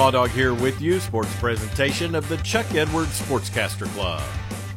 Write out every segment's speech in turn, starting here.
Law Dog here with you, sports presentation of the Chuck Edwards Sportscaster Club.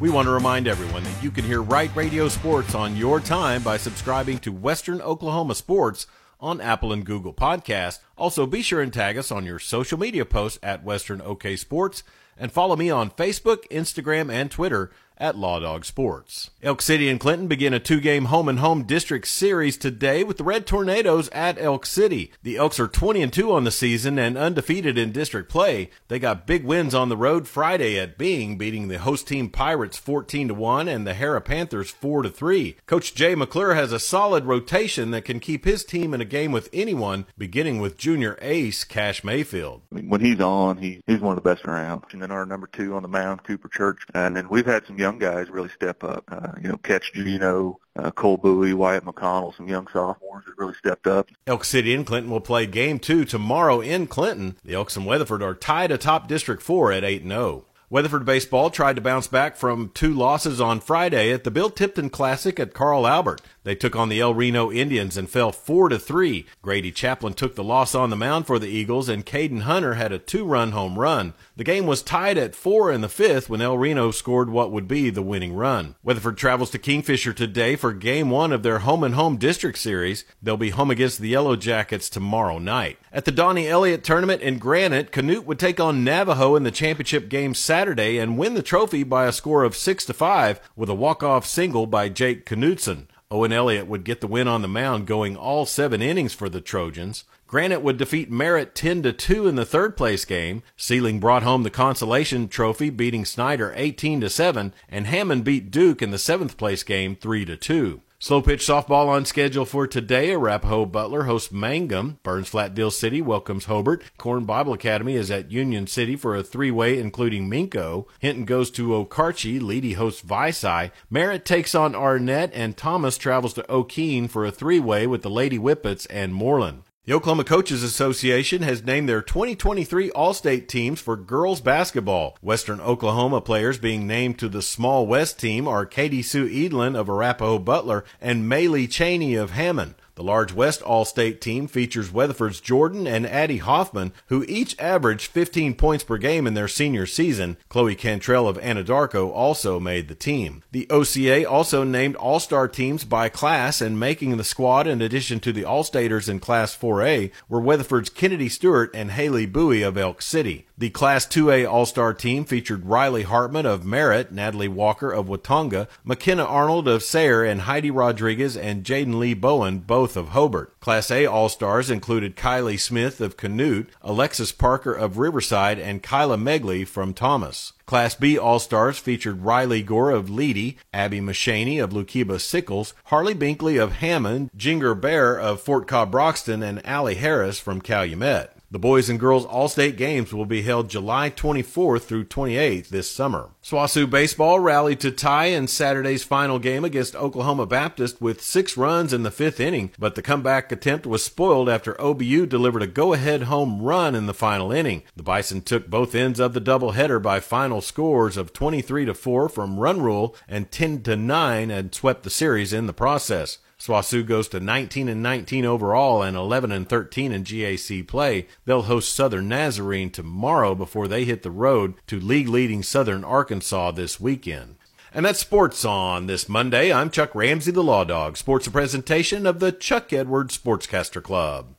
We want to remind everyone that you can hear Right Radio Sports on your time by subscribing to Western Oklahoma Sports on Apple and Google Podcast. Also, be sure and tag us on your social media posts at Western OK Sports and follow me on Facebook, Instagram, and Twitter at Law Dog Sports. Elk City and Clinton begin a two-game home and home district series today with the Red Tornadoes at Elk City. The Elks are 20 and 2 on the season and undefeated in district play. They got big wins on the road Friday at Byng, beating the host team Pirates 14 to 1 and the Harrah Panthers 4 to 3. Coach Jay McClure has a solid rotation that can keep his team in a game with anyone, beginning with junior ace Cash Mayfield. When he's on, he, he's one of the best around. And then our number two on the mound, Cooper Church. And then we've had some young guys really step up. Uh, you know, Catch Gino, uh, Cole Bowie, Wyatt McConnell, some young sophomores that really stepped up. Elk City and Clinton will play game two tomorrow in Clinton. The Elks and Weatherford are tied atop District 4 at 8 0. Weatherford baseball tried to bounce back from two losses on Friday at the Bill Tipton Classic at Carl Albert. They took on the El Reno Indians and fell 4 to 3. Grady Chaplin took the loss on the mound for the Eagles and Caden Hunter had a two-run home run. The game was tied at 4 in the 5th when El Reno scored what would be the winning run. Weatherford travels to Kingfisher today for game 1 of their home and home district series. They'll be home against the Yellow Jackets tomorrow night. At the Donnie Elliott tournament in Granite, Canute would take on Navajo in the championship game Saturday and win the trophy by a score of 6 to 5 with a walk-off single by Jake Knutson. Owen Elliott would get the win on the mound, going all seven innings for the Trojans. Granite would defeat Merritt 10 to 2 in the third place game. Seiling brought home the consolation trophy, beating Snyder 18 to 7, and Hammond beat Duke in the seventh place game 3 to 2. Slow pitch softball on schedule for today. Arapahoe Butler hosts Mangum. Burns Flat Dill City welcomes Hobart. Corn Bible Academy is at Union City for a three-way including Minco. Hinton goes to Okarche. Leedy hosts Vici. Merritt takes on Arnett and Thomas travels to Okeene for a three-way with the Lady Whippets and Mooreland. The Oklahoma Coaches Association has named their 2023 All-State teams for girls basketball. Western Oklahoma players being named to the Small West team are Katie Sue Edlin of Arapahoe Butler and Maylee Cheney of Hammond. The Large West All-State team features Weatherford's Jordan and Addie Hoffman, who each averaged 15 points per game in their senior season. Chloe Cantrell of Anadarko also made the team. The OCA also named All-Star teams by class and making the squad in addition to the All-Staters in Class 4A were Weatherford's Kennedy Stewart and Haley Bowie of Elk City. The Class 2A All-Star team featured Riley Hartman of Merritt, Natalie Walker of Watonga, McKenna Arnold of Sayre, and Heidi Rodriguez and Jaden Lee Bowen, both of Hobart. Class A All-Stars included Kylie Smith of Canute, Alexis Parker of Riverside, and Kyla Megley from Thomas. Class B All-Stars featured Riley Gore of Leedy, Abby Machaney of Lookeba Sickles, Harley Binkley of Hammond, Jinger Bear of Fort Cobb Broxton, and Allie Harris from Calumet. The boys and girls All-State Games will be held July 24th through 28th this summer. SWOSU baseball rallied to tie in Saturday's final game against Oklahoma Baptist with six runs in the fifth inning, but the comeback attempt was spoiled after OBU delivered a go-ahead home run in the final inning. The Bison took both ends of the doubleheader by final scores of 23 to 4 from run rule and 10 to 9 and swept the series in the process. SWOSU goes to 19 and 19 overall and 11 and 13 in GAC play. They'll host Southern Nazarene tomorrow before they hit the road to league leading Southern Arkansas this weekend. And that's sports on this Monday. I'm Chuck Ramsey, the Law Dog. Sports a presentation of the Chuck Edwards Sportscaster Club.